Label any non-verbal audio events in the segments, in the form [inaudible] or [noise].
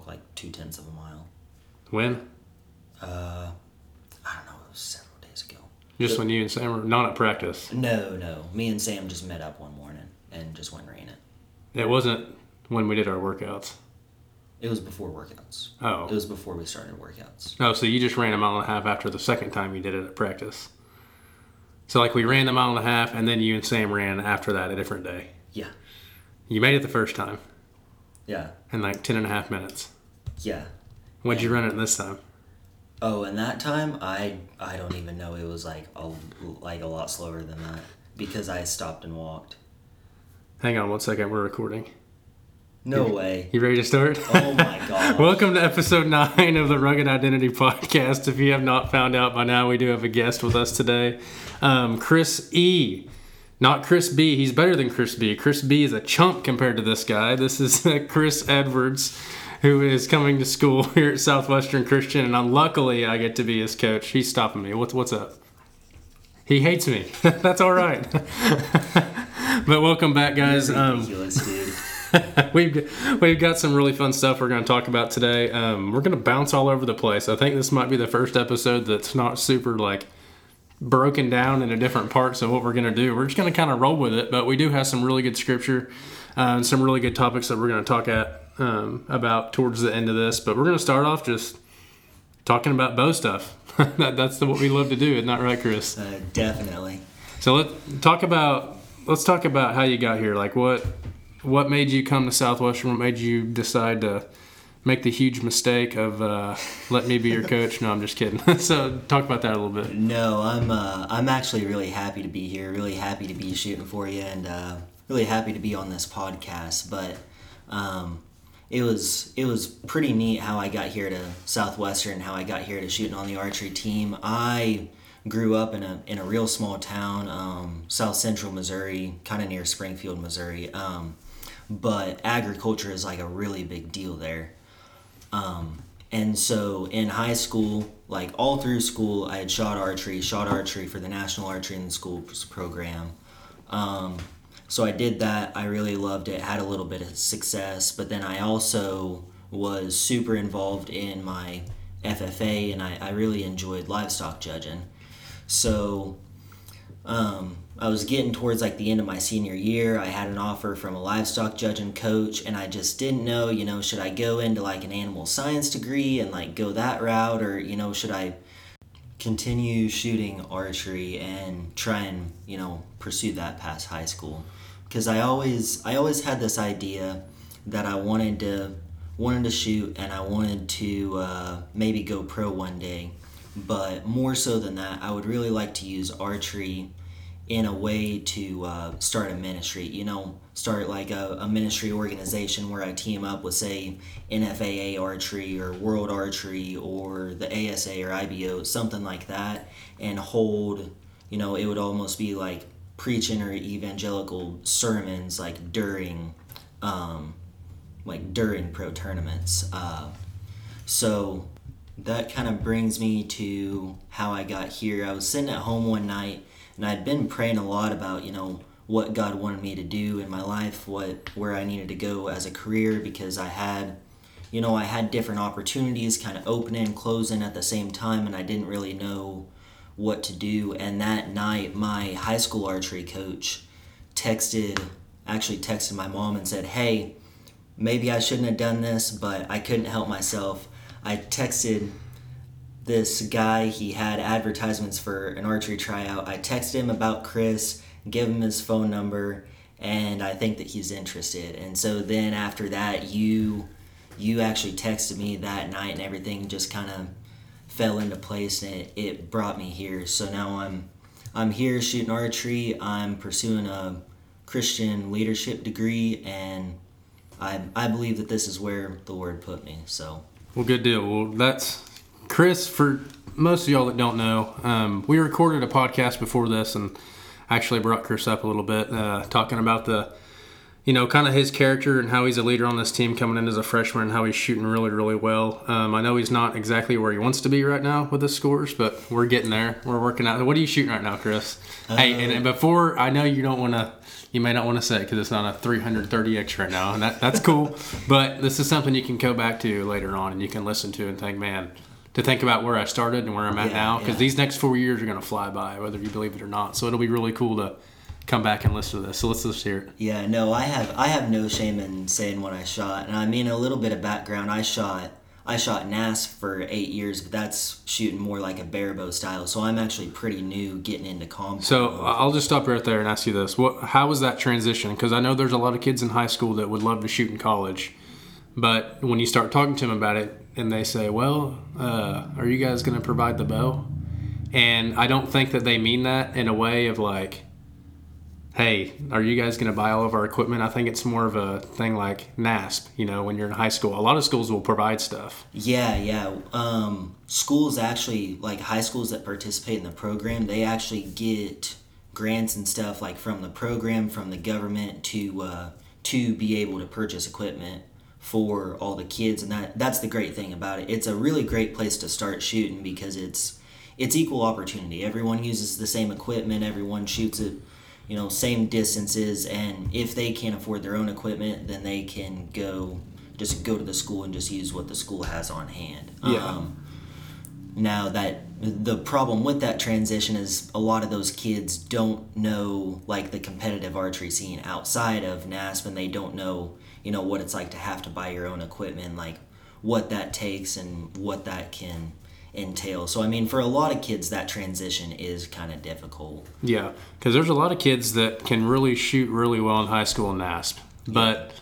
walk like two tenths of a mile. When? Uh, I don't know. It was several days ago. Just when you and Sam were not at practice. No, no. Me and Sam just met up one morning and just went ran it. It wasn't when we did our workouts. It was before workouts. Oh. It was before we started workouts. Oh, so you just ran a mile and a half after the second time you did it at practice. So like we ran the mile and a half, and then you and Sam ran after that a different day. Yeah. You made it the first time Yeah. in like 10 and a half minutes. Yeah. What'd you run it this time? Oh, and that time I I don't even know. It was like a like a lot slower than that because I stopped and walked. Hang on one second, we're recording. No way. You ready to start? Oh my [laughs] god. Welcome to episode nine of the Rugged Identity Podcast. If you have not found out by now, we do have a guest with us today, um, Chris E. Not Chris B. He's better than Chris B. Chris B. is a chump compared to this guy. This is [laughs] Chris Edwards, who is coming to school [laughs] here at Southwestern Christian, and unluckily, I get to be his coach. He's stopping me. What's what's up? He hates me. [laughs] That's all right. but welcome back, guys. Um, Ridiculous, dude. we've we've got some really fun stuff we're going to talk about today. Um, we're going to bounce all over the place. I think this might be the first episode that's not super like broken down into different parts of what we're going to do. We're just going to kind of roll with it, but we do have some really good scripture uh, and some really good topics that we're going to talk at um, about towards the end of this. But we're going to start off just talking about bow stuff. [laughs] that, that's the, what we love to do, isn't that right, Chris? Uh, definitely. So let's talk about let's talk about how you got here. Like what what made you come to Southwestern? What made you decide to make the huge mistake of uh, let me be your coach? No, I'm just kidding. [laughs] so talk about that a little bit. No, I'm uh, I'm actually really happy to be here. Really happy to be shooting for you, and uh, really happy to be on this podcast. But um, it was it was pretty neat how I got here to Southwestern, how I got here to shooting on the archery team. I grew up in a in a real small town, um, South Central Missouri, kind of near Springfield, Missouri. Um, but agriculture is like a really big deal there. Um, and so in high school, like all through school, I had shot archery, shot archery for the National Archery in the Schools program. Um, so I did that. I really loved it, had a little bit of success, but then I also was super involved in my FFA and I, I really enjoyed livestock judging. So um, I was getting towards like the end of my senior year. I had an offer from a livestock judging coach, and I just didn't know, you know, should I go into like an animal science degree and like go that route, or you know, should I continue shooting archery and try and you know pursue that past high school? Because I always, I always had this idea that I wanted to wanted to shoot and I wanted to uh, maybe go pro one day. But more so than that, I would really like to use archery in a way to uh, start a ministry. You know, start like a, a ministry organization where I team up with, say, NFAA Archery or World Archery or the ASA or IBO, something like that, and hold, you know, it would almost be like preaching or evangelical sermons like during, um, like during pro tournaments. Uh, so that kind of brings me to how I got here. I was sitting at home one night and I'd been praying a lot about, you know, what God wanted me to do in my life, what where I needed to go as a career because I had you know, I had different opportunities kind of opening and closing at the same time and I didn't really know what to do. And that night my high school archery coach texted actually texted my mom and said, "Hey, maybe I shouldn't have done this, but I couldn't help myself. I texted this guy, he had advertisements for an archery tryout. I texted him about Chris, give him his phone number, and I think that he's interested. And so then after that, you you actually texted me that night and everything just kind of fell into place and it, it brought me here. So now I'm I'm here shooting archery. I'm pursuing a Christian leadership degree and I, I believe that this is where the Lord put me. So Well, good deal. Well, that's Chris. For most of y'all that don't know, um, we recorded a podcast before this, and actually brought Chris up a little bit, uh, talking about the, you know, kind of his character and how he's a leader on this team coming in as a freshman and how he's shooting really, really well. Um, I know he's not exactly where he wants to be right now with his scores, but we're getting there. We're working out. What are you shooting right now, Chris? hey, and, and before I know you don't want to, you may not want to say it because it's not a 330x right now, and that, that's cool. [laughs] but this is something you can go back to later on and you can listen to and think, man, to think about where I started and where I'm at Yeah, now because yeah. these next four years are going to fly by, whether you believe it or not. So it'll be really cool to come back and listen to this. So let's just hear it. Yeah, no, I have I have no shame in saying what I shot, and I mean a little bit of background. I shot I shot NASP for eight years, but that's shooting more like a barebow style. So I'm actually pretty new getting into comp. So I'll just stop right there and ask you this: What? How was that transition? Because I know there's a lot of kids in high school that would love to shoot in college, but when you start talking to them about it, and they say, "Well, uh, are you guys going to provide the bow?" And I don't think that they mean that in a way of like, "Hey, are you guys going to buy all of our equipment?" I think it's more of a thing like NASP. You know, when you're in high school, a lot of schools will provide stuff. Yeah, yeah. Um, schools actually, like high schools that participate in the program, they actually get grants and stuff like from the program, from the government to uh, to be able to purchase equipment for all the kids, and that that's the great thing about it. It's a really great place to start shooting because it's it's equal opportunity. Everyone uses the same equipment. Everyone shoots it, you know, same distances. And if they can't afford their own equipment, then they can go just go to the school and just use what the school has on hand. Yeah. Um, now that the problem with that transition is a lot of those kids don't know like the competitive archery scene outside of NASP and they don't know you know what it's like to have to buy your own equipment like what that takes and what that can entail. So i mean for a lot of kids that transition is kind of difficult. Yeah, because there's a lot of kids that can really shoot really well in high school and NASP, but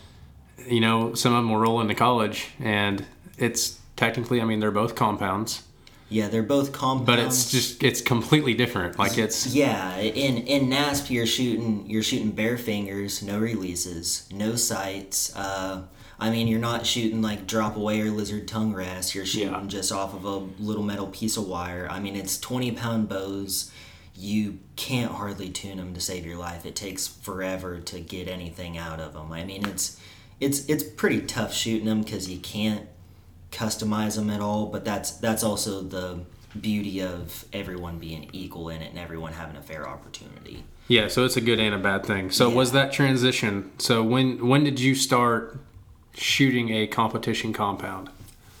you know some of them will roll into college, and it's technically, I mean, they're both compounds, yeah they're both compounds but it's just it's completely different. Like it's Yeah, in in NASP you're shooting you're shooting bare fingers, no releases, no sights. Uh, I mean you're not shooting like drop away or lizard tongue rest. You're shooting Yeah. just off of a little metal piece of wire. I mean it's twenty pound bows. You can't hardly tune them to save your life. It takes forever to get anything out of them. I mean it's it's it's pretty tough shooting them because you can't customize them at all. But that's that's also the beauty of everyone being equal in it and everyone having a fair opportunity. yeah, so it's a good and a bad thing. So Yeah. was that transition? So when when did you start shooting a competition compound?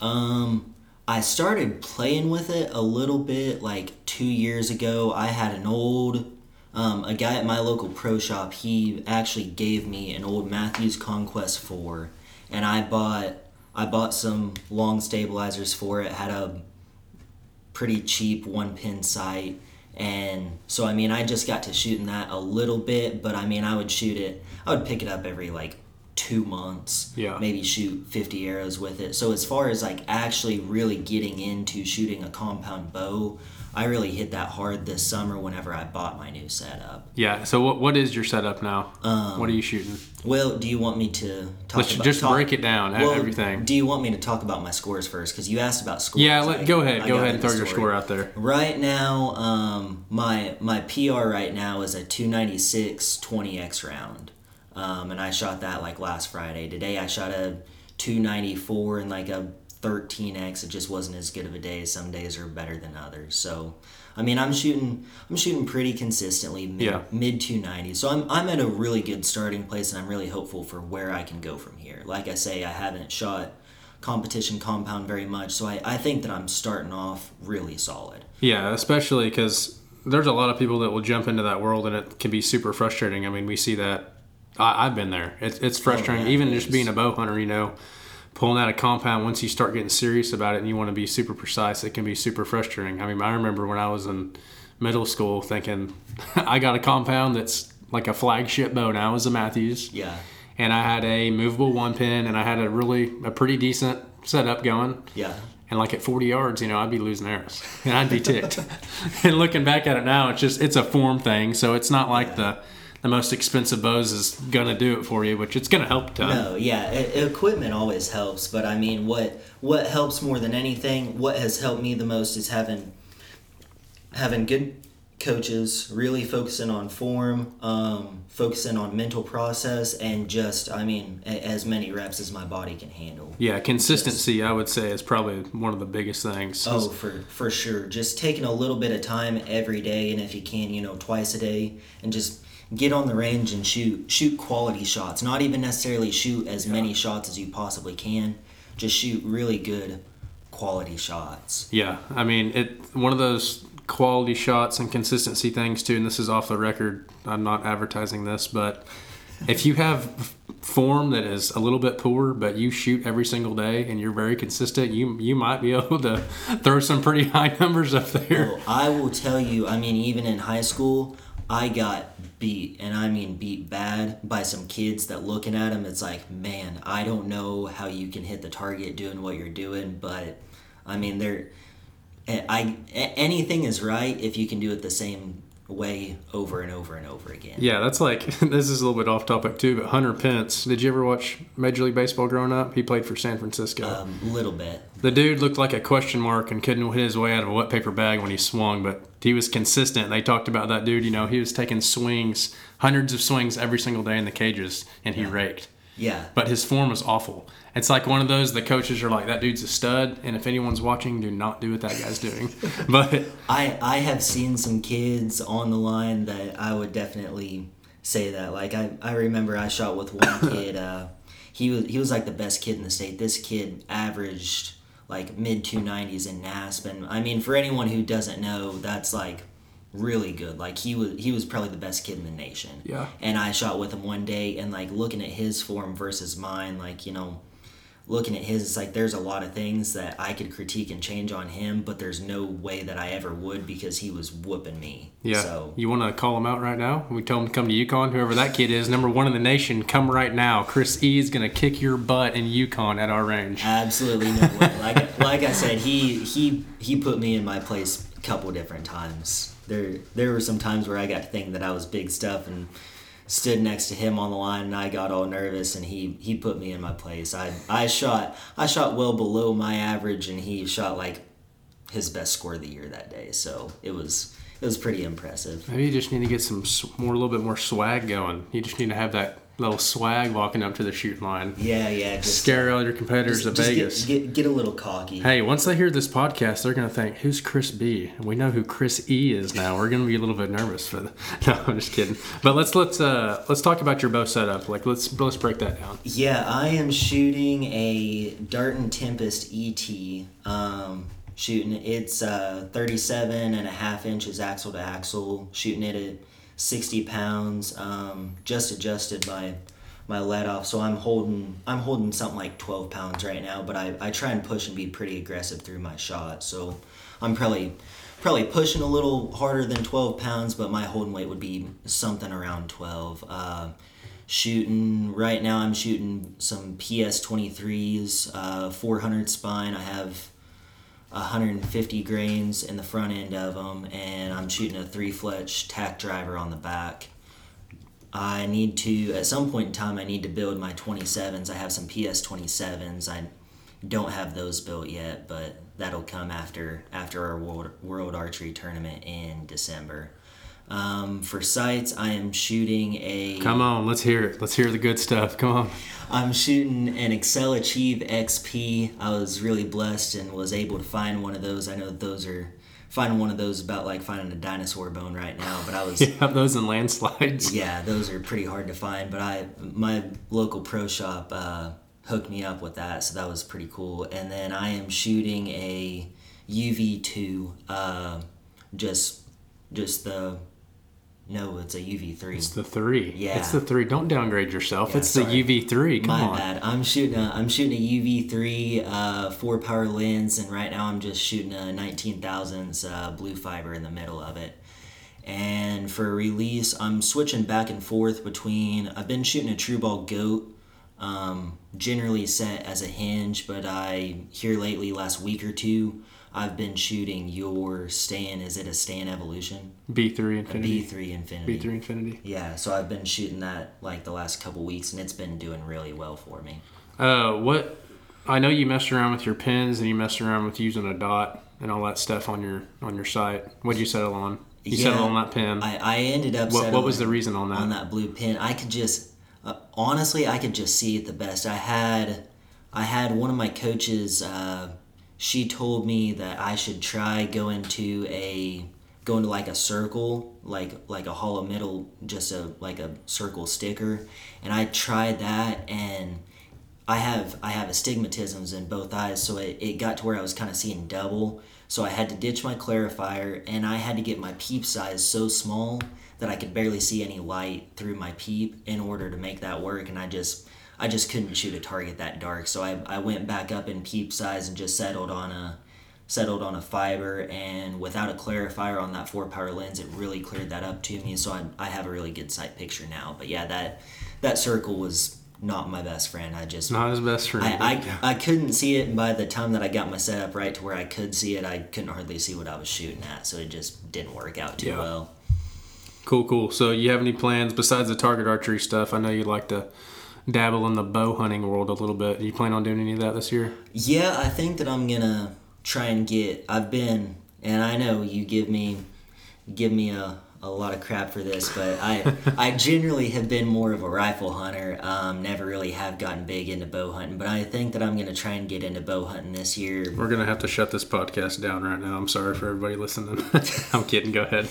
Um, I started playing with it a little bit like two years ago. I had an old, um, a guy at my local pro shop. He actually gave me an old Mathews Conquest Four, and I bought I bought some long stabilizers for it. Had a pretty cheap one pin sight. And so, I mean, I just got to shooting that a little bit, but I mean, I would shoot it, I would pick it up every like two months. Yeah. Maybe shoot 50 arrows with it. So, as far as like actually really getting into shooting a compound bow, I really hit that hard this summer whenever I bought my new setup. Yeah. So what what is your setup now? Um, what are you shooting? Well, do you want me to talk Let's about just talk- break it down. well, everything. Do you want me to talk about my scores first? Because you asked about scores. Yeah. I- Let, go ahead. I Go ahead and throw your score out there. Right now, um, my my PR right now is a 296 20x round, um, and I shot that like last Friday. Today I shot a 294 and like a 13x. It just wasn't as good of a day. Some days are better than others. So, I mean, I'm shooting I'm shooting pretty consistently mid, Yeah. mid 290s. So I'm I'm at a really good starting place, and I'm really hopeful for where I can go from here. Like I say, I haven't shot competition compound very much, so I, I think that I'm starting off really solid. Yeah, especially because there's a lot of people that will jump into that world and it can be super frustrating. I mean, we see that. I, I've been there. It's, it's oh, frustrating. yeah, Even just being a bow hunter, you know, pulling out a compound, once you start getting serious about it and you want to be super precise, it can be super frustrating. I mean, I remember when I was in middle school thinking, [laughs] I got a compound that's like a flagship bow now is a Mathews. Yeah. And I had a movable one pin and I had a really, a pretty decent setup going. Yeah. And like at 40 yards, you know, I'd be losing arrows and I'd be ticked. [laughs] and looking back at it now, it's just, it's a form thing. So it's not like the, the most expensive bows is going to do it for you, which it's going to help ton. No, yeah, e- equipment always helps, but I mean, what what helps more than anything, what has helped me the most is having having good coaches, really focusing on form, um, focusing on mental process, and just, I mean, a- as many reps as my body can handle. Yeah, consistency, I would say, is probably one of the biggest things. Oh, for for sure. Just taking a little bit of time every day, and if you can, you know, twice a day, and just get on the range and shoot shoot quality shots. Not even necessarily shoot as many shots as you possibly can. Just shoot really good quality shots. Yeah, I mean, it one of those quality shots and consistency things too. And this is off the record. I'm not advertising this, but if you have form that is a little bit poor, but you shoot every single day and you're very consistent, you you might be [laughs] able to throw some pretty high numbers up there. Well, I will tell you, I mean, even in high school, I got beat, and I mean beat bad by some kids that looking at them, it's like, man, I don't know how you can hit the target doing what you're doing, but I mean, they're, I, anything is right if you can do it the same way over and over and over again. Yeah, that's like [laughs] this is a little bit off topic too, but Hunter Pence. Did you ever watch Major League Baseball growing up? He played for San Francisco. Um, a little bit. The dude looked like a question mark and couldn't hit his way out of a wet paper bag when he swung, but he was consistent. They talked about that dude. You know, he was taking swings, hundreds of swings every single day in the cages, and he raked. Yeah. But his form was awful. It's like one of those the coaches are like, that dude's a stud, and if anyone's watching, do not do what that guy's doing. [laughs] but I I have seen some kids on the line that I would definitely say that. Like I, I remember I shot with one [coughs] kid. Uh, he was he was like the best kid in the state. This kid averaged like mid two nineties in NASP, and I mean for anyone who doesn't know, that's like really good. Like he was he was probably the best kid in the nation. Yeah. And I shot with him one day, and like looking at his form versus mine, like you know looking at his, it's like there's a lot of things that I could critique and change on him, but there's no way that I ever would because he was whooping me. yeah, So you want to call him out right now? We tell him to come to Yukon. Whoever that kid is, number one in the nation, come right now. Chris E is gonna kick your butt in Yukon at our range. absolutely no way. [laughs] Like like I said, he he he put me in my place a couple different times. There there were some times where I got to think that I was big stuff and stood next to him on the line and I got all nervous and he he put me in my place. I I shot I shot well below my average and he shot like his best score of the year that day. So it was it was pretty impressive. Maybe you just need to get some more, a little bit more swag going. You just need to have that little swag walking up to the shooting line. Yeah, yeah. Just Scare all your competitors just at Vegas. Get, get, get a little cocky. Hey, once they hear this podcast, they're gonna think, "Who's Chris B?" And we know who Chris E is now. We're gonna be a little bit nervous for the. [laughs] No, I'm just kidding. But let's let's uh let's talk about your bow setup. Like let's let's break that down. Yeah, I am shooting a Darton Tempest ET. Um, shooting it's uh, 37 and a half inches axle to axle. Shooting it at 60 pounds. Um, just adjusted my my let off, so I'm holding I'm holding something like 12 pounds right now. But I, I try and push and be pretty aggressive through my shot. So I'm probably probably pushing a little harder than 12 pounds, but my holding weight would be something around 12. Uh, shooting right now i'm shooting some ps23s uh, 400 spine i have 150 grains in the front end of them and i'm shooting a three fletch tack driver on the back. I need to at some point in time i need to build my 27s i have some ps27s i don't have those built yet but that'll come after after our world, world archery tournament in december um, for sights i am shooting a Come on, let's hear it. Let's hear the good stuff. Come on. I'm shooting an Axcel Achieve XP. I was really blessed and was able to find one of those. I know those are finding one of those about like finding a dinosaur bone right now, but I was [laughs] You have those in landslides. [laughs] yeah, those are pretty hard to find. But I my local pro shop uh, hooked me up with that, so that was pretty cool. And then I am shooting a UV two, uh, just just the no, it's a UV three. It's the three. Yeah. It's the three. Don't downgrade yourself. Yeah, it's sorry. the UV three. Come My on. bad. I'm shooting a I'm shooting a UV three uh, four power lens, and right now I'm just shooting a 19,000s uh, blue fiber in the middle of it. And for release, I'm switching back and forth between. I've been shooting a True Ball Goat, um, generally set as a hinge, but I here lately, last week or two, I've been shooting your Stan. Is it a Stan Evolution? B three Infinity. B3 Infinity. B three Infinity. Yeah, so I've been shooting that like the last couple weeks, and it's been doing really well for me. Uh, what? I know you messed around with your pins and you messed around with using a dot and all that stuff on your on your site. What'd you settle on? You Yeah, settled on that pin. I, I ended up what, what was the reason on that? on that blue pin. I could just uh, honestly, I could just see it the best. I had I had one of my coaches. Uh, she told me that I should try going to a going to like a circle, like like a hollow middle, just a like a circle sticker, and I tried that and. I have I have astigmatisms in both eyes, so it, it got to where I was kind of seeing double. So I had to ditch my clarifier, and I had to get my peep size so small that I could barely see any light through my peep in order to make that work. And I just I just couldn't shoot a target that dark. So I, I went back up in peep size and just settled on a settled on a fiber and without a clarifier on that four power lens it really cleared that up to me so I, I have a really good sight picture now but yeah that that circle was not my best friend i just Not his best friend. I, I, I couldn't see it, and by the time that I got my setup right to where I could see it, I couldn't hardly see what I was shooting at, so it just didn't work out too Yeah. well. Cool, cool. So, you have any plans besides the target archery stuff? I know you'd like to dabble in the bow hunting world a little bit. Do you plan on doing any of that this year? Yeah, I think that I'm gonna try and get. I've been, and I know you give me, give me a, a lot of crap for this, but I [laughs] I generally have been more of a rifle hunter. Um, never really have gotten big into bow hunting, but I think that I'm gonna try and get into bow hunting this year. We're going to have to shut this podcast down right now. I'm sorry for everybody listening. [laughs] I'm kidding. Go ahead.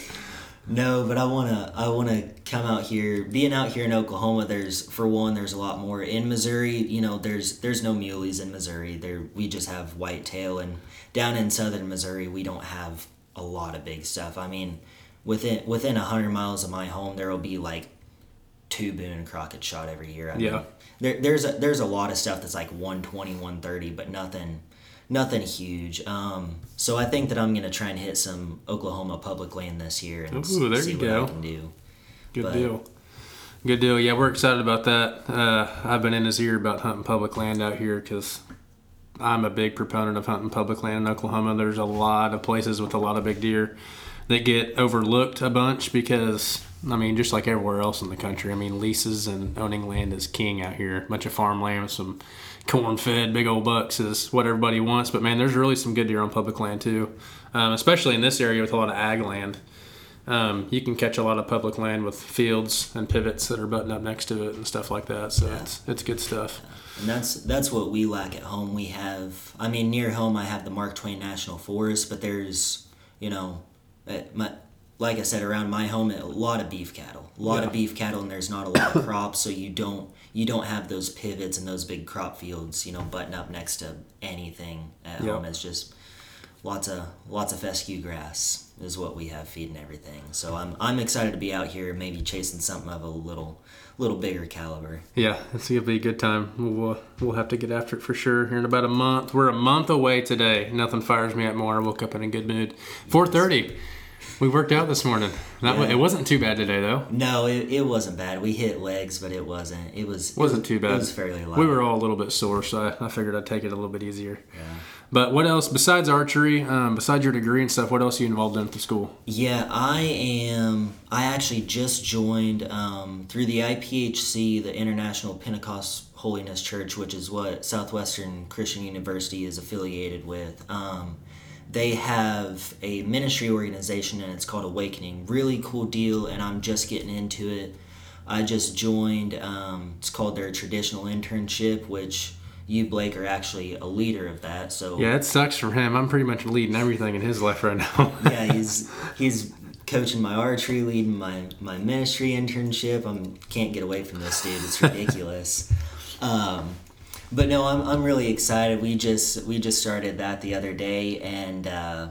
No, but I wanna I wanna come out here. Being out here in Oklahoma, there's for one, there's a lot more. In Missouri, you know, there's there's no muleys in Missouri. There we just have whitetail, and down in southern Missouri, we don't have a lot of big stuff. I mean, within within hundred miles of my home, there will be like two Boone and Crockett shot every year. I Yeah. mean, there, there's a, there's a lot of stuff that's like 120, 130, but nothing nothing huge. Um, so I think that I'm gonna try and hit some Oklahoma public land this year and Ooh, there see you what go. I can do. Good But- deal. Good deal. Yeah, we're excited about that. Uh, I've been in his ear about hunting public land out here because I'm a big proponent of hunting public land in Oklahoma. There's a lot of places with a lot of big deer that get overlooked a bunch because, I mean, just like everywhere else in the country, I mean, leases and owning land is king out here. A bunch of farmland with some corn fed big old bucks is what everybody wants. But man, there's really some good deer on public land too, um, especially in this area with a lot of ag land. Um, you can catch a lot of public land with fields and pivots that are buttoned up next to it and stuff like that. So it's it's good stuff. And that's that's what we lack at home. We have, I mean, near home, I have the Mark Twain National Forest, but there's, you know, my, like I said, around my home, a lot of beef cattle, a lot Yeah. of beef cattle, and there's not a lot of crops, so you don't you don't have those pivots and those big crop fields, you know, button up next to anything at Yeah. home. It's just lots of lots of fescue grass is what we have feeding everything. So I'm I'm excited to be out here, maybe chasing something of a little little bigger caliber. Yeah, it's gonna be a good time. We'll we'll have to get after it for sure here in about a month. We're a month away today. Nothing fires me up more. I woke up in a good mood. Four thirty. We worked out this morning. That Yeah. it wasn't too bad today though. No, it, it wasn't bad. We hit legs, but it wasn't. It was Wasn't too bad. It was fairly light. We were all a little bit sore, so I, I figured I'd take it a little bit easier. Yeah. But what else besides archery? Um, besides your degree and stuff, what else are you involved in at the school? Yeah, I am. I actually just joined um, through the IPHC, the International Pentecost Holiness Church, which is what Southwestern Christian University is affiliated with. Um, they have a ministry organization and it's called Awakening. Really cool deal, and I'm just getting into it. I just joined. Um, it's called their traditional internship, which you Blake are actually a leader of that. So Yeah, it sucks for him. I'm pretty much leading everything in his life right now. [laughs] yeah, he's [laughs] he's coaching my archery, leading my my ministry internship. I'm can't get away from this dude. It's ridiculous. [laughs] um, but no, I'm I'm really excited. We just we just started that the other day, and uh,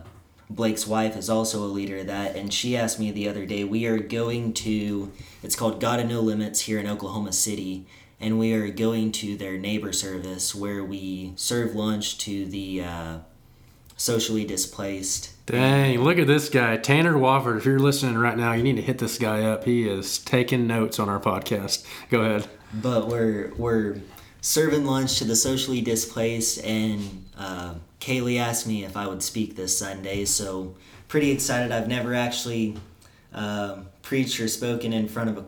Blake's wife is also a leader of that, and she asked me the other day. We are going to. It's called God of No Limits here in Oklahoma City. And we are going to their neighbor service where we serve lunch to the uh, socially displaced Dang, look at this guy. Tanner Wofford, if you're listening right now, you need to hit this guy up. He is taking notes on our podcast. Go ahead. but we're we're serving lunch to the socially displaced and uh, kaylee asked me if i would speak this sunday so pretty excited. I've never actually um preached or spoken in front of a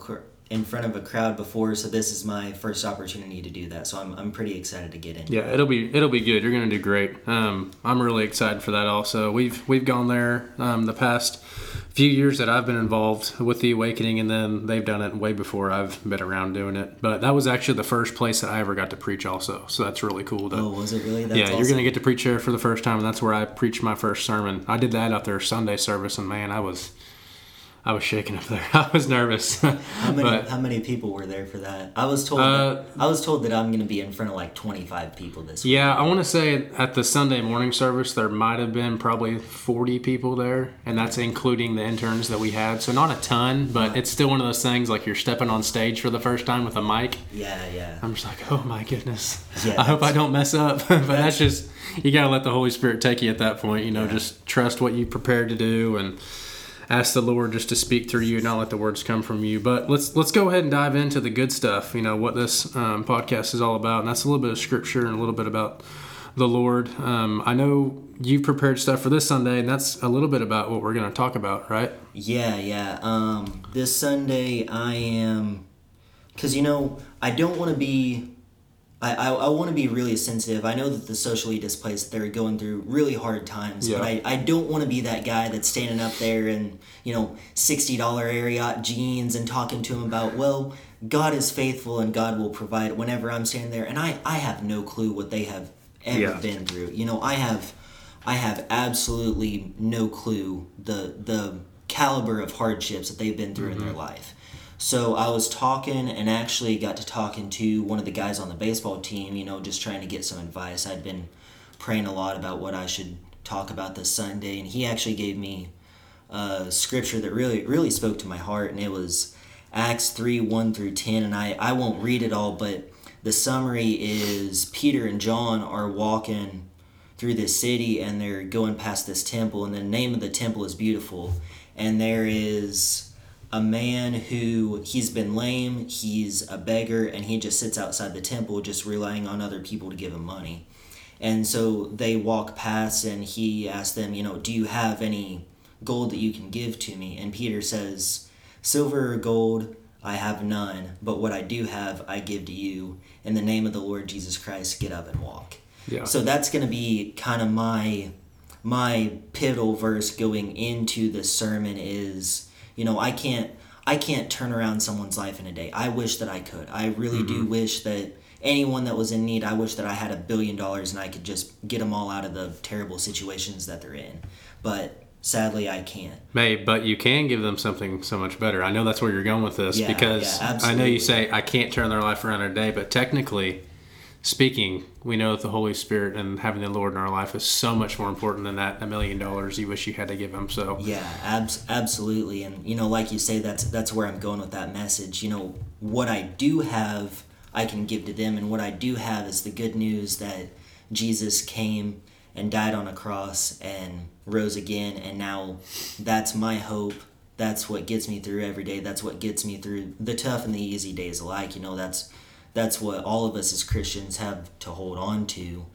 in front of a crowd before so this is my first opportunity to do that so i'm, I'm pretty excited to get in Yeah, it'll be it'll be good. You're gonna do great. Um, I'm really excited for that. Also, we've we've gone there um, the past few years that I've been involved with the awakening, and then they've done it way before I've been around doing it. But that was actually the first place that I ever got to preach, also. So that's really cool. To, Oh, was it really? That's yeah, you're gonna get to preach there for the first time, and that's where I preached my first sermon. I did that out there Sunday service, and man, I was, I was shaking up there. [laughs] I was nervous. [laughs] How many but how many people were there for that? I was told Uh, that, I was told that I'm going to be in front of like 25 people this week. yeah, I want to say at the Sunday morning service there might have been probably 40 people there, and that's including the interns that we had. So not a ton, but it's still one of those things like you're stepping on stage for the first time with a mic. Yeah, yeah. I'm just like, oh my goodness. Yeah, I hope I don't mess up. [laughs] but that's just you gotta let the Holy Spirit take you at that point. You know, just trust what you prepared to do and ask the Lord just to speak through you, not let the words come from you. But let's let's go ahead and dive into the good stuff. You know what this um, podcast is all about, and that's a little bit of scripture and a little bit about the Lord. Um, I know you've prepared stuff for this Sunday, and that's a little bit about what we're going to talk about, right? Yeah, yeah. Um, this Sunday I am, because you know I don't want to be, I I, I want to be really sensitive. I know that the socially displaced they're going through really hard times, yeah. but I I don't want to be that guy that's standing up there in you know sixty dollar Ariat jeans and talking to him about well God is faithful and God will provide whenever I'm standing there, and I I have no clue what they have ever Yeah. been through. You know I have. I have absolutely no clue the the caliber of hardships that they've been through in their mm-hmm. life. So I was talking and actually got to talking to one of the guys on the baseball team, you know, just trying to get some advice. I'd been praying a lot about what I should talk about this Sunday and he actually gave me a scripture that really really spoke to my heart and it was Acts 3 1 through 10 and I, I won't read it all but the summary is Peter and John are walking through this city and they're going past this temple and the name of the temple is beautiful and there is a man who he's been lame he's a beggar and he just sits outside the temple just relying on other people to give him money. And so they walk past and he asks them you know do you have any gold that you can give to me? And peter says silver or gold i have none but what i do have i give to you. In the name of the lord jesus christ get up and walk. Yeah. so that's going to be kind of my my pivotal verse going into the sermon is, you know, I can't I can't turn around someone's life in a day. I wish that I could. I really do mm-hmm. wish that anyone that was in need, I wish that I had a billion dollars and I could just get them all out of the terrible situations that they're in. But sadly, I can't. May, but you can give them something so much better. I know that's where you're going with this Yeah, because yeah, I know you say I can't turn their life around in a day, but technically speaking, we know that the Holy Spirit and having the Lord in our life is so much more important than that a million dollars you wish you had to give them. So Yeah, abs- absolutely. And you know, like you say, that's that's where I'm going with that message. You know, what I do have, I can give to them, and what I do have is the good news that Jesus came and died on a cross and rose again, and now that's my hope. That's what gets me through every day. That's what gets me through the tough and the easy days alike. You know, that's that's what all of us as Christians have to hold on to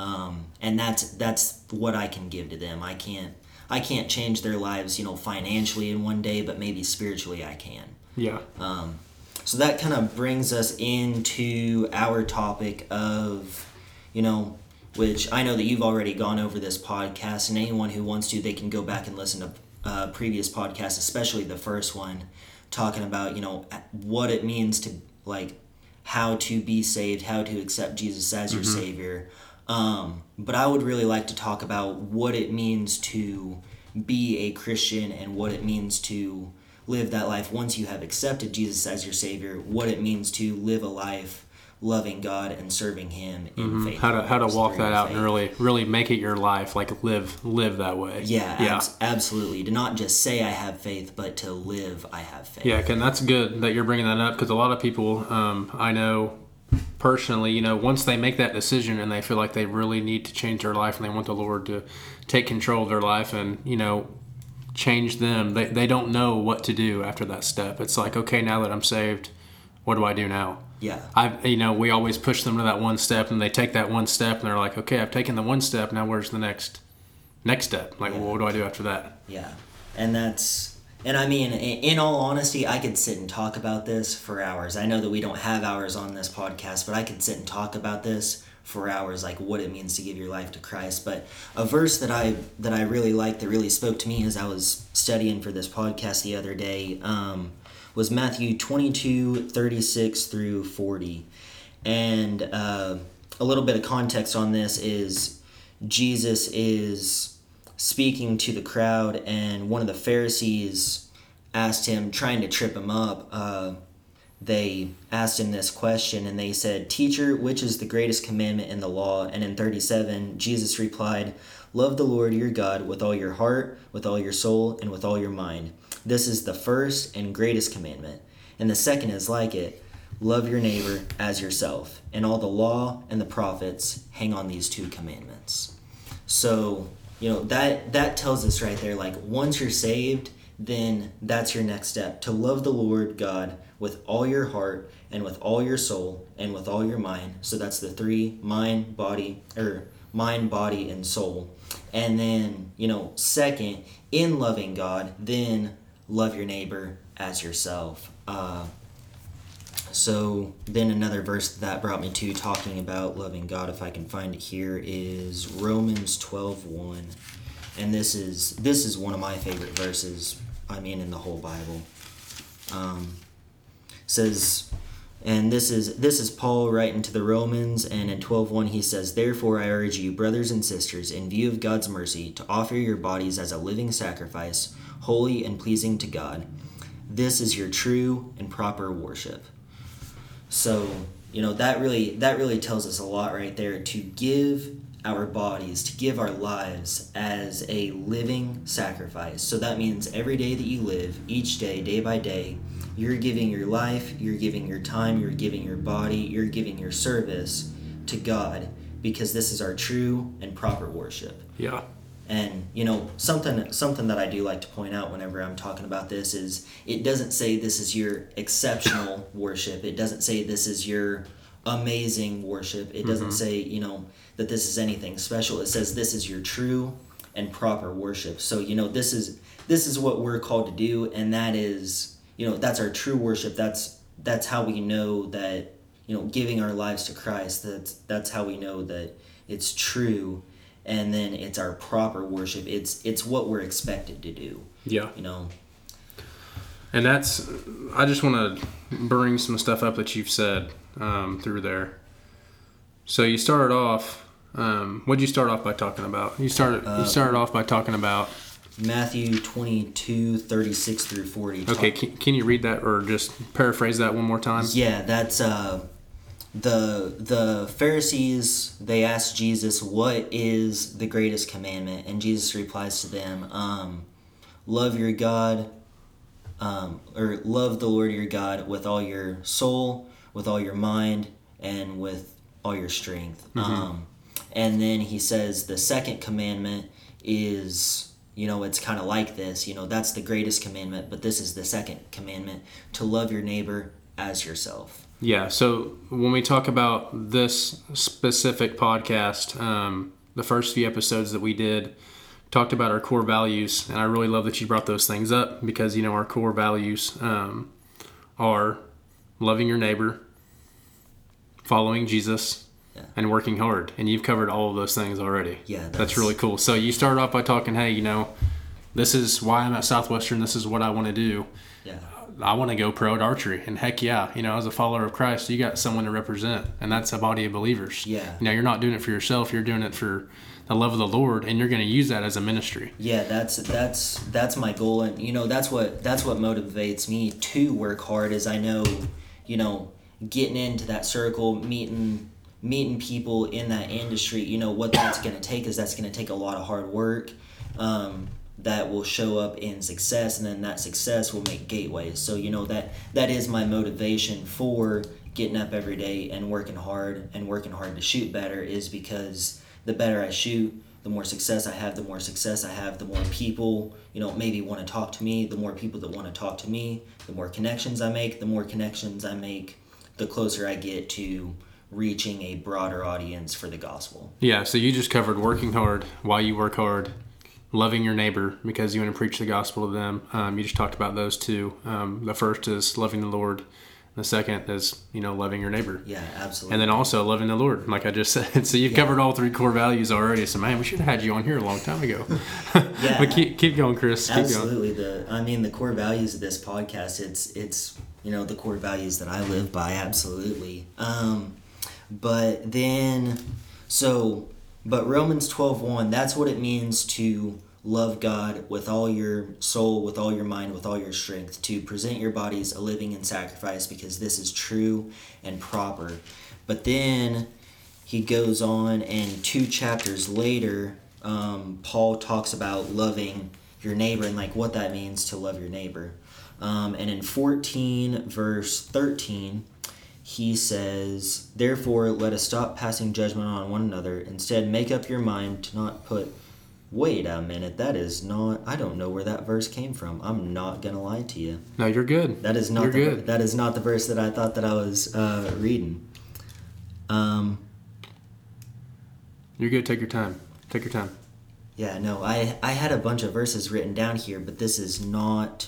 um, and that's that's what I can give to them. I can't I can't change their lives, you know, financially in one day, but maybe spiritually I can. yeah, Um, So that kind of brings us into our topic of, you know, which I know that you've already gone over this podcast, and anyone who wants to, they can go back and listen to uh, previous podcasts, especially the first one, talking about you know what it means to like how to be saved, how to accept Jesus as your savior. Um, but I would really like to talk about what it means to be a Christian and what it means to live that life once you have accepted Jesus as your Savior, what it means to live a life loving God and serving Him in faith. Mm-hmm. how to how to walk that out faith. and really really make it your life, like live live that way. Yeah, yeah. abs- absolutely. To not just say I have faith, but to live I have faith. Yeah, and that's good that you're bringing that up because a lot of people um, I know personally, you know, once they make that decision and they feel like they really need to change their life and they want the Lord to take control of their life and, you know, change them, they, they don't know what to do after that step. It's like, okay, now that I'm saved, what do I do now? Yeah. I, you know, we always push them to that one step, and they take that one step, and they're like, "Okay, I've taken the one step. Now, where's the next, next step? Like, Yeah. well, what do I do after that?" Yeah, and that's and I mean, in all honesty, I could sit and talk about this for hours. I know that we don't have hours on this podcast, but I could sit and talk about this for hours like what it means to give your life to Christ. But a verse that I that I really liked that really spoke to me as I was studying for this podcast the other day um, was Matthew 22, 36 through 40. And uh, a little bit of context on this is Jesus is speaking to the crowd, and one of the Pharisees asked him, trying to trip him up. Uh, they asked him this question, and they said, Teacher, which is the greatest commandment in the law? And in 37, Jesus replied, Love the Lord your God with all your heart, with all your soul, and with all your mind. This is the first and greatest commandment. And the second is like it love your neighbor as yourself. And all the law and the prophets hang on these two commandments. So, you know, that that tells us right there like once you're saved, then that's your next step to love the Lord God with all your heart and with all your soul and with all your mind. So that's the three mind, body, or mind, body, and soul. And then, you know, second, in loving God, then love your neighbor as yourself. Uh, so then another verse that brought me to talking about loving God, if I can find it here, is Romans 12 1. And this is this is one of my favorite verses, I mean in the whole Bible. Um, says and this is this is Paul writing to the Romans and in 12:1 he says therefore I urge you brothers and sisters in view of God's mercy to offer your bodies as a living sacrifice holy and pleasing to God this is your true and proper worship so, you know, that really that really tells us a lot right there to give our bodies, to give our lives as a living sacrifice. So that means every day that you live, each day, day by day, you're giving your life, you're giving your time, you're giving your body, you're giving your service to God because this is our true and proper worship. Yeah. And you know something something that I do like to point out whenever I'm talking about this is it doesn't say this is your exceptional [coughs] worship. It doesn't say this is your amazing worship. It doesn't mm-hmm. say you know that this is anything special. It says this is your true and proper worship. So you know this is this is what we're called to do, and that is you know that's our true worship. That's that's how we know that you know giving our lives to Christ. That's that's how we know that it's true and then it's our proper worship. It's it's what we're expected to do. Yeah. You know. And that's I just want to bring some stuff up that you've said um, through there. So you started off. Um, what did you start off by talking about? You started uh, you started off by talking about Matthew 22, 36 through 40. Okay, can, can you read that or just paraphrase that one more time? Yeah, that's uh, the the Pharisees they ask Jesus what is the greatest commandment and Jesus replies to them um, love your God um, or love the Lord your God with all your soul with all your mind and with all your strength mm-hmm. um, and then he says the second commandment is you know it's kind of like this you know that's the greatest commandment but this is the second commandment to love your neighbor as yourself yeah. So when we talk about this specific podcast, um, the first few episodes that we did talked about our core values, and I really love that you brought those things up because you know our core values um, are loving your neighbor, following Jesus, yeah. and working hard. And you've covered all of those things already. Yeah, that's, that's really cool. So you started off by talking, hey, you know, this is why I'm at Southwestern. This is what I want to do. Yeah. I want to go pro at archery. And heck yeah, you know, as a follower of Christ, you got someone to represent, and that's a body of believers. Yeah. You know, you're not doing it for yourself, you're doing it for the love of the Lord, and you're going to use that as a ministry. Yeah, that's that's that's my goal, and you know, that's what that's what motivates me to work hard. Is I know, you know, getting into that circle, meeting meeting people in that industry. You know, what that's going to take is that's going to take a lot of hard work. Um, that will show up in success and then that success will make gateways. So you know that that is my motivation for getting up every day and working hard and working hard to shoot better is because the better i shoot the more success i have the more success i have the more people you know maybe want to talk to me the more people that want to talk to me the more connections i make the more connections i make the closer i get to reaching a broader audience for the gospel. Yeah so you just covered working hard while you work hard loving your neighbor because you want to preach the gospel to them. Um, you just talked about those two. Um, the first is loving the Lord The second is, you know, loving your neighbor. Yeah, absolutely. And then also loving the Lord, like I just [laughs] said. So you've covered all three core values already. So man, we should have had you on here a long time ago. [laughs] Yeah. but keep keep going, Chris. Keep going. Absolutely. The I mean the core values of this podcast. It's it's you know the core values that I live by. Absolutely. Um, but then so but Romans 12, 1, That's what it means to love God with all your soul, with all your mind, with all your strength. To present your bodies a living and sacrifice because this is true and proper. But then he goes on and two chapters later um, paul talks about loving your neighbor and like what that means to love your neighbor um, and in 14 verse 13 he says therefore let us stop passing judgment on one another instead make up your mind to not put wait a minute that is not i don't know where that verse came from i'm not gonna lie to you No, you're good. that is not You're the, good. that is not the verse that I thought that I was uh, reading. Um, You're good. Take your time. Take your time. yeah, no, I I had a bunch of verses written down here, but this is not.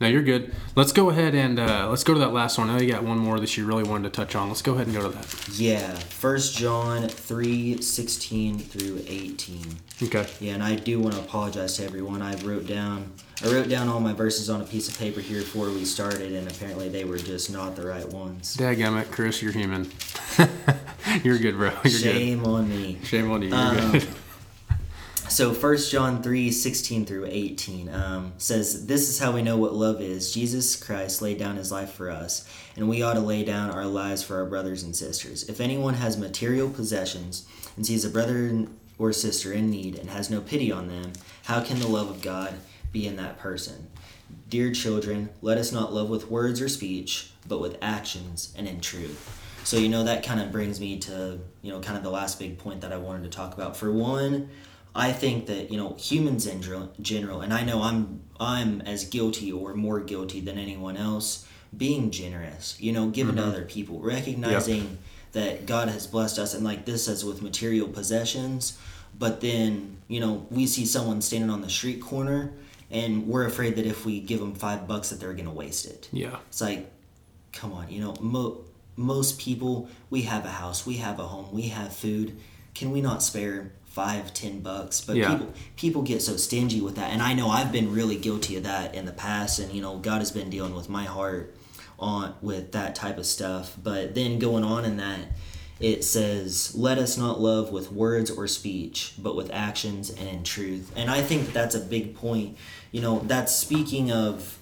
No, you're good. Let's go ahead and uh, let's go to that last one. I know you got one more that you really wanted to touch on. Let's go ahead and go to that. Yeah, First John three sixteen through eighteen. Okay. Yeah, and I do want to apologize to everyone. I wrote down I wrote down all my verses on a piece of paper here before we started, and apparently they were just not the right ones. Dadgummit, Chris, you're human. [laughs] you're good, bro. You're Shame on me. Shame on you. You're Um, good. [laughs] So 1 John 3, 16 through 18 um, says, This is how we know what love is. Jesus Christ laid down his life for us, and we ought to lay down our lives for our brothers and sisters. If anyone has material possessions and sees a brother or sister in need and has no pity on them, how can the love of God be in that person? Dear children, let us not love with words or speech, but with actions and in truth. So, you know, that kind of brings me to, you know, kind of the last big point that I wanted to talk about. For one, I think that, you know, humans in general, and I know I'm I'm as guilty or more guilty than anyone else, being generous, you know, giving to other people, recognizing that God has blessed us and like this says with material possessions, but then, you know, we see someone standing on the street corner and we're afraid that if we give them 5 bucks that they're going to waste it. yeah. It's like, come on, you know, mo- most people, we have a house, we have a home, we have food. Can we not spare five, ten bucks? But Yeah. people, people get so stingy with that, and I know I've been really guilty of that in the past, and you know, God has been dealing with my heart on with that type of stuff. But then going on in that, it says, "Let us not love with words or speech, but with actions and in truth." And I think that's a big point. You know, that's speaking of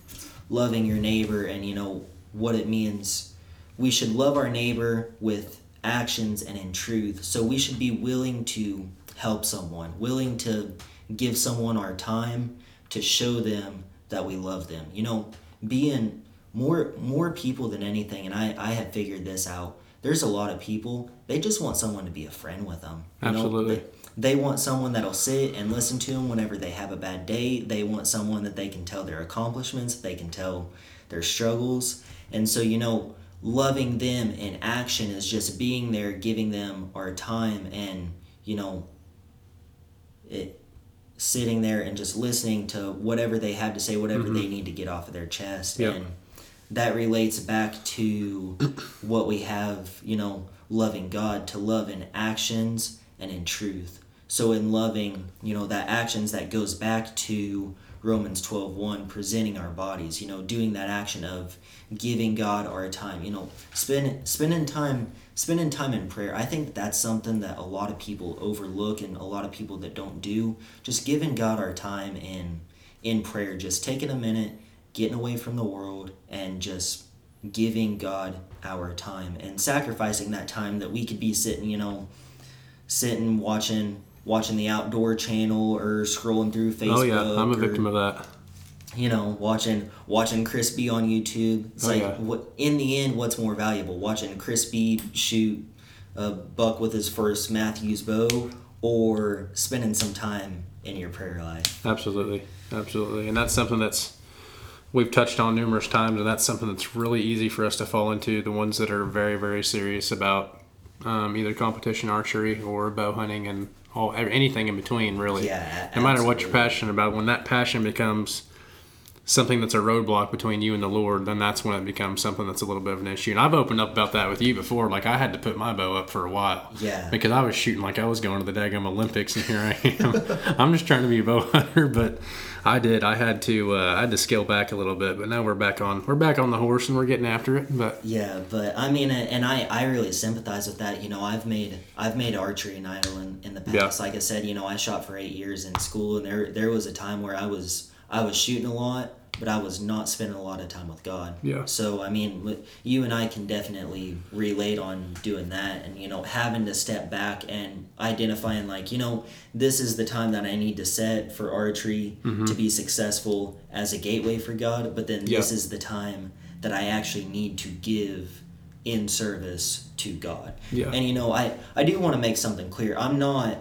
loving your neighbor and you know what it means we should love our neighbor with actions and in truth so we should be willing to help someone willing to give someone our time to show them that we love them you know being more more people than anything and i i have figured this out there's a lot of people they just want someone to be a friend with them you know? Absolutely. They- they want someone that'll sit and listen to them whenever they have a bad day. They want someone that they can tell their accomplishments, they can tell their struggles. And so, you know, loving them in action is just being there, giving them our time and, you know, it sitting there and just listening to whatever they have to say, whatever they mm-hmm. need to get off of their chest. Yep. And that relates back to [clears throat] what we have, you know, loving God, to love in actions and in truth. So in loving, you know, that actions that goes back to Romans 12:1 presenting our bodies, you know, doing that action of giving God our time, you know, spend spending time spending time in prayer. I think that's something that a lot of people overlook and a lot of people that don't do. Just giving God our time in in prayer, just taking a minute, getting away from the world and just giving God our time and sacrificing that time that we could be sitting, you know, sitting watching watching the outdoor channel or scrolling through Facebook. Oh yeah, I'm a or, victim of that. You know, watching watching Chris B on YouTube. It's Oh, like yeah. what in the end, what's more valuable? Watching Chris B shoot a buck with his first Mathews bow, or spending some time in your prayer life. Absolutely, absolutely, and that's something that's we've touched on numerous times, and that's something that's really easy for us to fall into. The ones that are very, very serious about um, either competition archery or bow hunting and all anything in between, really. Yeah, no matter what you're passionate about, when that passion becomes something that's a roadblock between you and the Lord, then that's when it becomes something that's a little bit of an issue. And I've opened up about that with you before. Like I had to put my bow up for a while. Yeah. Because I was shooting like I was going to the daggum Olympics, and here I am. [laughs] I'm just trying to be a bow hunter, but I did. I had to. Uh, I had to scale back a little bit, but now we're back on. We're back on the horse, and we're getting after it. But Yeah, but I mean, and I, I really sympathize with that. You know, I've made I've made archery an idol in, in the past. Yeah. Like I said, you know, I shot for eight years in school, and there there was a time where I was I was shooting a lot, but I was not spending a lot of time with God. Yeah. So I mean, you and I can definitely relate on doing that, and you know, having to step back and identifying like, you know, this is the time that I need to set for archery mm-hmm. to be successful as a gateway for God, but then Yeah. this is the time that I actually need to give in service to God. Yeah. And you know, I I do want to make something clear. I'm not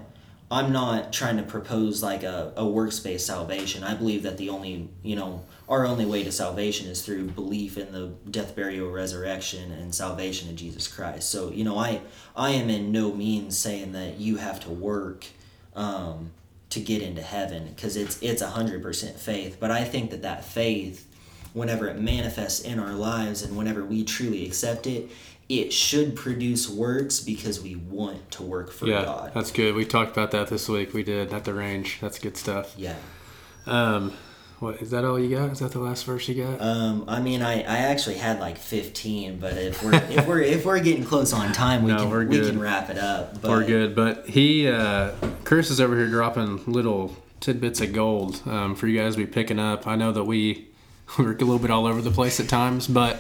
I'm not trying to propose like a, a works-based salvation. I believe that the only, you know, our only way to salvation is through belief in the death, burial, resurrection, and salvation of Jesus Christ. So, you know, I I am in no means saying that you have to work um, to get into heaven because it's it's a hundred percent faith. But I think that that faith, whenever it manifests in our lives and whenever we truly accept it, it should produce works because we want to work for yeah, God. that's good. We talked about that this week. We did at the range. That's good stuff. Yeah. Um, what is that? All you got? Is that the last verse you got? Um, I mean, I, I actually had like fifteen, but if we're if we're if we're getting close on time, we No, can we're we good. can wrap it up. But We're good, but he, uh, Chris is over here dropping little tidbits of gold um, for you guys to be picking up. I know that we [laughs] we're a little bit all over the place at times, but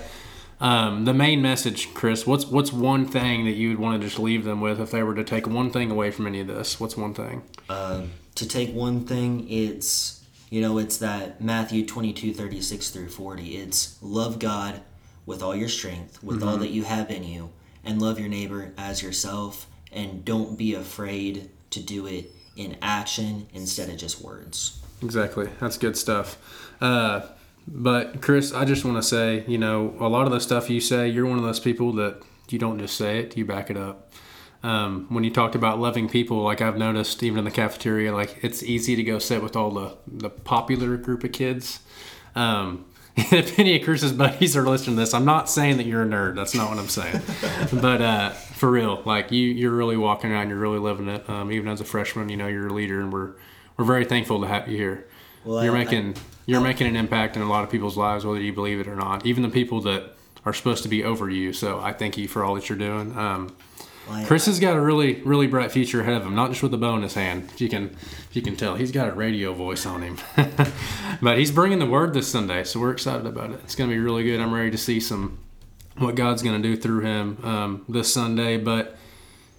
um, the main message, Chris, what's what's one thing that you would want to just leave them with if they were to take one thing away from any of this? What's one thing? Um, to take one thing, it's you know it's that Matthew 22, 36 through forty. It's love God with all your strength, with all that you have in you, and love your neighbor as yourself, and don't be afraid to do it in action instead of just words. Exactly. That's good stuff. Uh, but Chris, I just want to say, you know, a lot of the stuff you say, you're one of those people that you don't just say it, you back it up. Um, when you talked about loving people, like I've noticed, even in the cafeteria, like it's easy to go sit with all the the popular group of kids. Um, [laughs] if any of Chris's buddies are listening to this, I'm not saying that you're a nerd. That's not what I'm saying. [laughs] but uh, for real, like you, you're really walking around. You're really living it. Um, even as a freshman, you know, you're a leader, and we're we're very thankful to have you here. Well, you're I- making you're making an impact in a lot of people's lives, whether you believe it or not. Even the people that are supposed to be over you. So I thank you for all that you're doing. Um, Like, Chris has got a really, really bright future ahead of him. Not just with the bow in his hand. If you can, if you can tell, he's got a radio voice on him. [laughs] but he's bringing the word this Sunday, so we're excited about it. It's going to be really good. I'm ready to see some what God's going to do through him um, this Sunday. But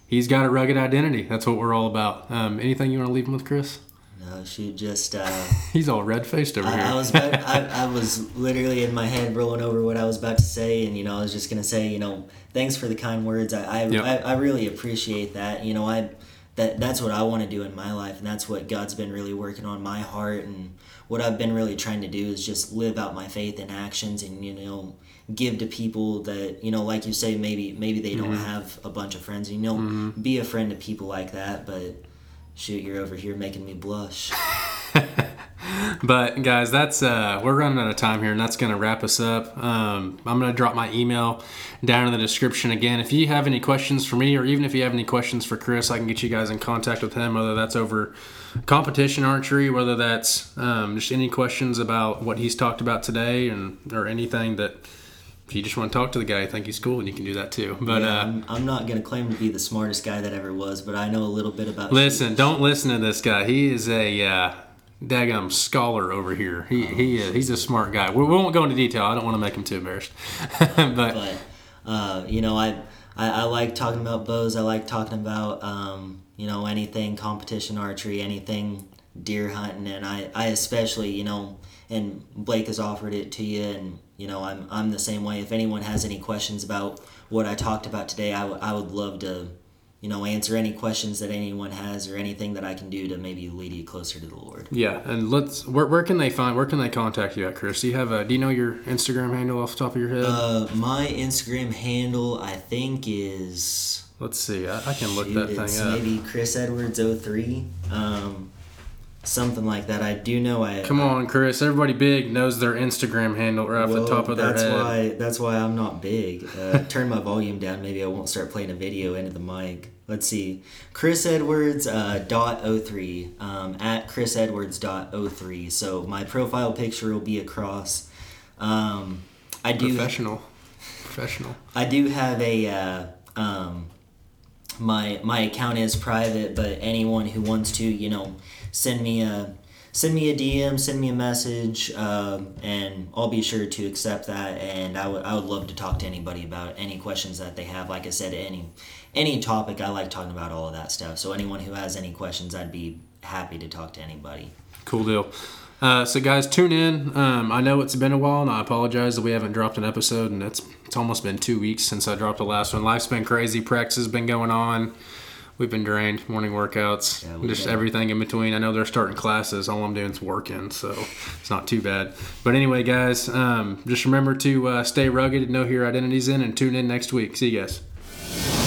he's got a rugged identity. That's what we're all about. Um, anything you want to leave him with, Chris? No, she just. Uh, [laughs] He's all red faced over here. I, I was about, I, [laughs] I was literally in my head rolling over what I was about to say, and you know I was just gonna say, you know, thanks for the kind words. I I, Yep. I, I really appreciate that. You know, I that that's what I want to do in my life, and that's what God's been really working on my heart, and what I've been really trying to do is just live out my faith in actions, and you know give to people that you know like you say maybe maybe they don't have a bunch of friends you know be a friend to people like that but shoot you're over here making me blush [laughs] But guys, that's uh, we're running out of time here, and that's going to wrap us up. Um, I'm going to drop my email down in the description again. If you have any questions for me, or even if you have any questions for Chris, I can get you guys in contact with him. Whether that's over competition archery, whether that's um, just any questions about what he's talked about today, and or anything that if you just want to talk to the guy, you think he's cool, and you can do that too. But Yeah, uh, I'm, I'm not gonna claim to be the smartest guy that ever was, but I know a little bit about. Listen, don't listen to this guy. He is a uh, daggum scholar over here. He he is, he's a smart guy. We, we won't go into detail. I don't want to make him too embarrassed. [laughs] but But uh, you know, I, I I like talking about bows. I like talking about um, you know anything competition archery, anything deer hunting, and I I especially you know and Blake has offered it to you, and you know I'm I'm the same way. If anyone has any questions about what I talked about today, I would I would love to. You know, answer any questions that anyone has, or anything that I can do to maybe lead you closer to the Lord. yeah, and let's where, where can they find where can they contact you at, Chris? Do you have a do you know your Instagram handle off the top of your head? Uh, my Instagram handle, I think, is Let's see. I, I can look shoot, that thing up. maybe Chris Edwards 03. Um, something like that. I do know I Come on, Chris. Everybody big knows their Instagram handle right off the top of their that's head. why that's why I'm not big. Uh, [laughs] turn my volume down. Maybe I won't start playing a video into the mic. Let's see. Chris Edwards uh, dot 03 um, at Chris Edwards dot 03. So my profile picture will be across. Um, I do Professional. Professional. I do have a uh, um, my my account is private, but anyone who wants to, you know, send me a send me a DM, send me a message, um, and I'll be sure to accept that. And I would I would love to talk to anybody about any questions that they have. Like I said, any any topic, I like talking about all of that stuff. So anyone who has any questions, I'd be happy to talk to anybody. Cool deal. Uh, so guys, tune in. Um, I know it's been a while, and I apologize that we haven't dropped an episode, and it's it's almost been two weeks since I dropped the last one. Life's been crazy. Practice has been going on. We've been drained. Morning workouts, Yeah, just everything in between. I know they're starting classes. All I'm doing is working, so it's not too bad. But anyway, guys, um, just remember to uh, stay rugged, know who your identity's in, and tune in next week. See you guys.